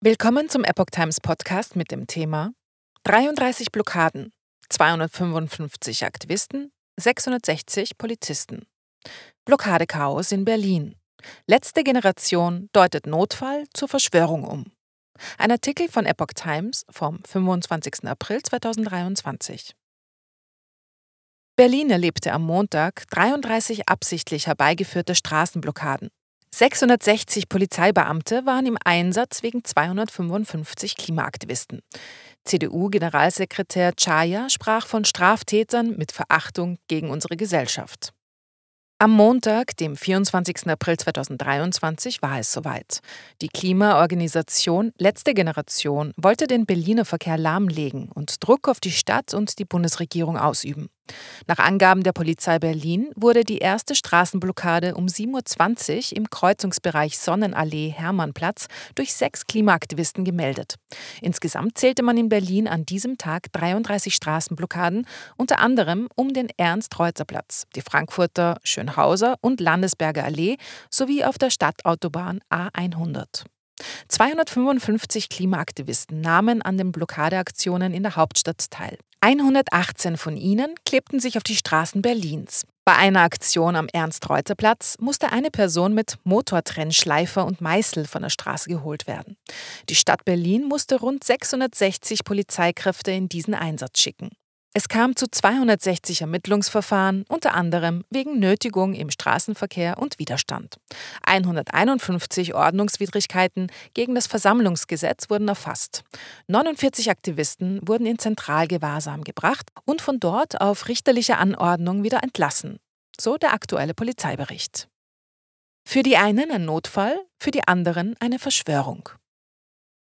Willkommen zum Epoch Times Podcast mit dem Thema 33 Blockaden, 255 Aktivisten, 660 Polizisten. Blockadechaos in Berlin. Letzte Generation deutet Notfall zur Verschwörung um. Ein Artikel von Epoch Times vom 25. April 2023. Berlin erlebte am Montag 33 absichtlich herbeigeführte Straßenblockaden. 660 Polizeibeamte waren im Einsatz wegen 255 Klimaaktivisten. CDU-Generalsekretär Chaya sprach von Straftätern mit Verachtung gegen unsere Gesellschaft. Am Montag, dem 24. April 2023, war es soweit. Die Klimaorganisation Letzte Generation wollte den Berliner Verkehr lahmlegen und Druck auf die Stadt und die Bundesregierung ausüben. Nach Angaben der Polizei Berlin wurde die erste Straßenblockade um 7.20 Uhr im Kreuzungsbereich Sonnenallee-Hermannplatz durch sechs Klimaaktivisten gemeldet. Insgesamt zählte man in Berlin an diesem Tag 33 Straßenblockaden, unter anderem um den Ernst-Reuter-Platz, die Frankfurter Schönhauser und Landesberger Allee sowie auf der Stadtautobahn A100. 255 Klimaaktivisten nahmen an den Blockadeaktionen in der Hauptstadt teil. 118 von ihnen klebten sich auf die Straßen Berlins. Bei einer Aktion am Ernst-Reuter-Platz musste eine Person mit Motortrennschleifer und Meißel von der Straße geholt werden. Die Stadt Berlin musste rund 660 Polizeikräfte in diesen Einsatz schicken. Es kam zu 260 Ermittlungsverfahren, unter anderem wegen Nötigung im Straßenverkehr und Widerstand. 151 Ordnungswidrigkeiten gegen das Versammlungsgesetz wurden erfasst. 49 Aktivisten wurden in Zentralgewahrsam gebracht und von dort auf richterliche Anordnung wieder entlassen. So der aktuelle Polizeibericht. Für die einen ein Notfall, für die anderen eine Verschwörung.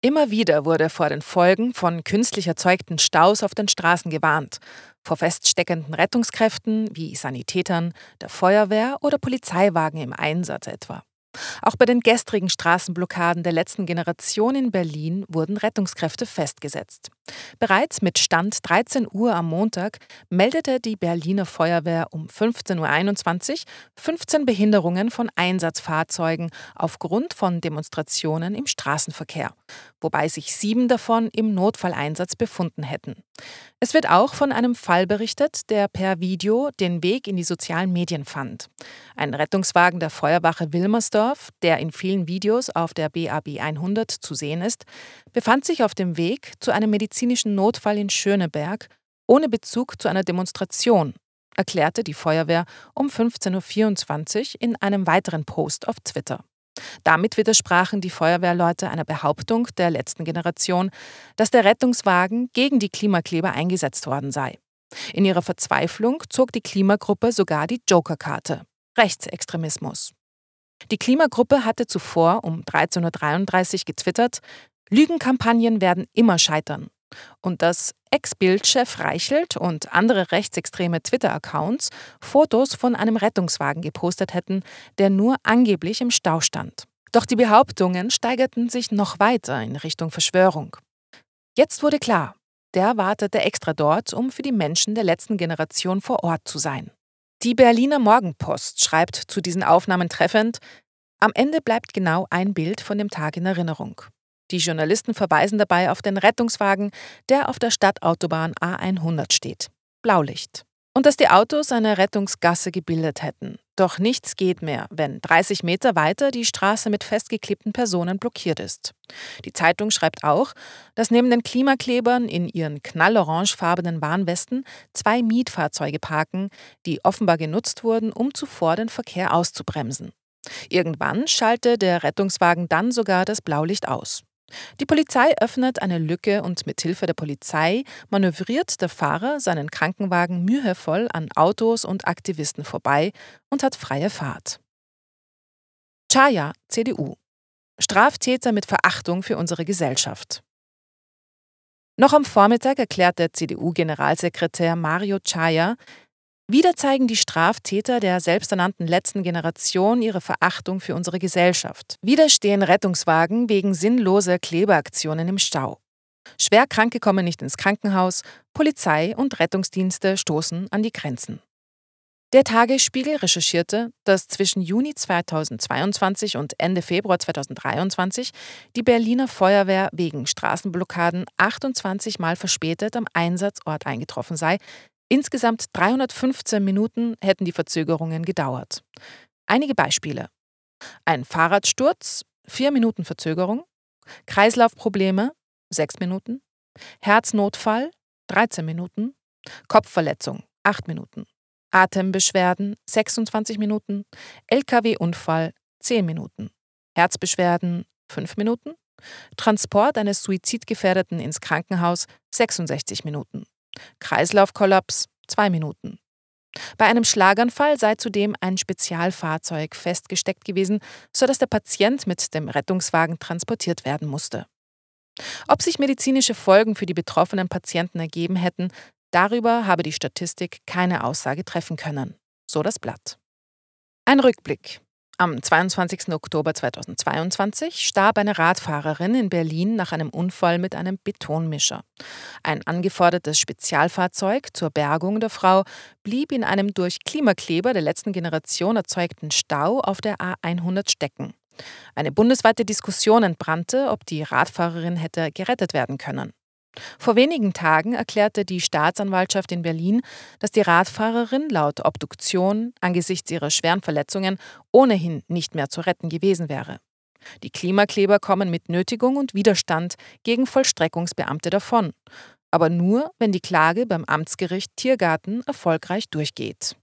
Immer wieder wurde vor den Folgen von künstlich erzeugten Staus auf den Straßen gewarnt, vor feststeckenden Rettungskräften wie Sanitätern, der Feuerwehr oder Polizeiwagen im Einsatz etwa. Auch bei den gestrigen Straßenblockaden der letzten Generation in Berlin wurden Rettungskräfte festgesetzt. Bereits mit Stand 13 Uhr am Montag meldete die Berliner Feuerwehr um 15.21 Uhr 15 Behinderungen von Einsatzfahrzeugen aufgrund von Demonstrationen im Straßenverkehr, wobei sich sieben davon im Notfalleinsatz befunden hätten. Es wird auch von einem Fall berichtet, der per Video den Weg in die sozialen Medien fand. Ein Rettungswagen der Feuerwache Wilmersdorf, der in vielen Videos auf der BAB 100 zu sehen ist, befand sich auf dem Weg zu einem medizinischen Notfall in Schöneberg ohne Bezug zu einer Demonstration, erklärte die Feuerwehr um 15.24 Uhr in einem weiteren Post auf Twitter. Damit widersprachen die Feuerwehrleute einer Behauptung der letzten Generation, dass der Rettungswagen gegen die Klimakleber eingesetzt worden sei. In ihrer Verzweiflung zog die Klimagruppe sogar die Joker-Karte. Rechtsextremismus. Die Klimagruppe hatte zuvor um 13.33 Uhr getwittert, Lügenkampagnen werden immer scheitern. Und dass Ex-Bildchef Reichelt und andere rechtsextreme Twitter-Accounts Fotos von einem Rettungswagen gepostet hätten, der nur angeblich im Stau stand. Doch die Behauptungen steigerten sich noch weiter in Richtung Verschwörung. Jetzt wurde klar, der wartete extra dort, um für die Menschen der letzten Generation vor Ort zu sein. Die Berliner Morgenpost schreibt zu diesen Aufnahmen treffend, am Ende bleibt genau ein Bild von dem Tag in Erinnerung. Die Journalisten verweisen dabei auf den Rettungswagen, der auf der Stadtautobahn A100 steht. Blaulicht. Und dass die Autos eine Rettungsgasse gebildet hätten. Doch nichts geht mehr, wenn 30 Meter weiter die Straße mit festgeklebten Personen blockiert ist. Die Zeitung schreibt auch, dass neben den Klimaklebern in ihren knallorangefarbenen Warnwesten zwei Mietfahrzeuge parken, die offenbar genutzt wurden, um zuvor den Verkehr auszubremsen. Irgendwann schalte der Rettungswagen dann sogar das Blaulicht aus. Die Polizei öffnet eine Lücke und mit Hilfe der Polizei manövriert der Fahrer seinen Krankenwagen mühevoll an Autos und Aktivisten vorbei und hat freie Fahrt. Chaya, CDU. Straftäter mit Verachtung für unsere Gesellschaft. Noch am Vormittag erklärt der CDU-Generalsekretär Mario Chaya, wieder zeigen die Straftäter der selbsternannten letzten Generation ihre Verachtung für unsere Gesellschaft. Wieder stehen Rettungswagen wegen sinnloser Klebeaktionen im Stau. Schwerkranke kommen nicht ins Krankenhaus, Polizei und Rettungsdienste stoßen an die Grenzen. Der Tagesspiegel recherchierte, dass zwischen Juni 2022 und Ende Februar 2023 die Berliner Feuerwehr wegen Straßenblockaden 28 Mal verspätet am Einsatzort eingetroffen sei. Insgesamt 315 Minuten hätten die Verzögerungen gedauert. Einige Beispiele. Ein Fahrradsturz, 4 Minuten Verzögerung. Kreislaufprobleme, 6 Minuten. Herznotfall, 13 Minuten. Kopfverletzung, 8 Minuten. Atembeschwerden 26 Minuten, Lkw-Unfall 10 Minuten, Herzbeschwerden 5 Minuten, Transport eines Suizidgefährdeten ins Krankenhaus 66 Minuten, Kreislaufkollaps 2 Minuten. Bei einem Schlaganfall sei zudem ein Spezialfahrzeug festgesteckt gewesen, sodass der Patient mit dem Rettungswagen transportiert werden musste. Ob sich medizinische Folgen für die betroffenen Patienten ergeben hätten, Darüber habe die Statistik keine Aussage treffen können, so das Blatt. Ein Rückblick. Am 22. Oktober 2022 starb eine Radfahrerin in Berlin nach einem Unfall mit einem Betonmischer. Ein angefordertes Spezialfahrzeug zur Bergung der Frau blieb in einem durch Klimakleber der letzten Generation erzeugten Stau auf der A100 stecken. Eine bundesweite Diskussion entbrannte, ob die Radfahrerin hätte gerettet werden können. Vor wenigen Tagen erklärte die Staatsanwaltschaft in Berlin, dass die Radfahrerin laut Obduktion angesichts ihrer schweren Verletzungen ohnehin nicht mehr zu retten gewesen wäre. Die Klimakleber kommen mit Nötigung und Widerstand gegen Vollstreckungsbeamte davon, aber nur, wenn die Klage beim Amtsgericht Tiergarten erfolgreich durchgeht.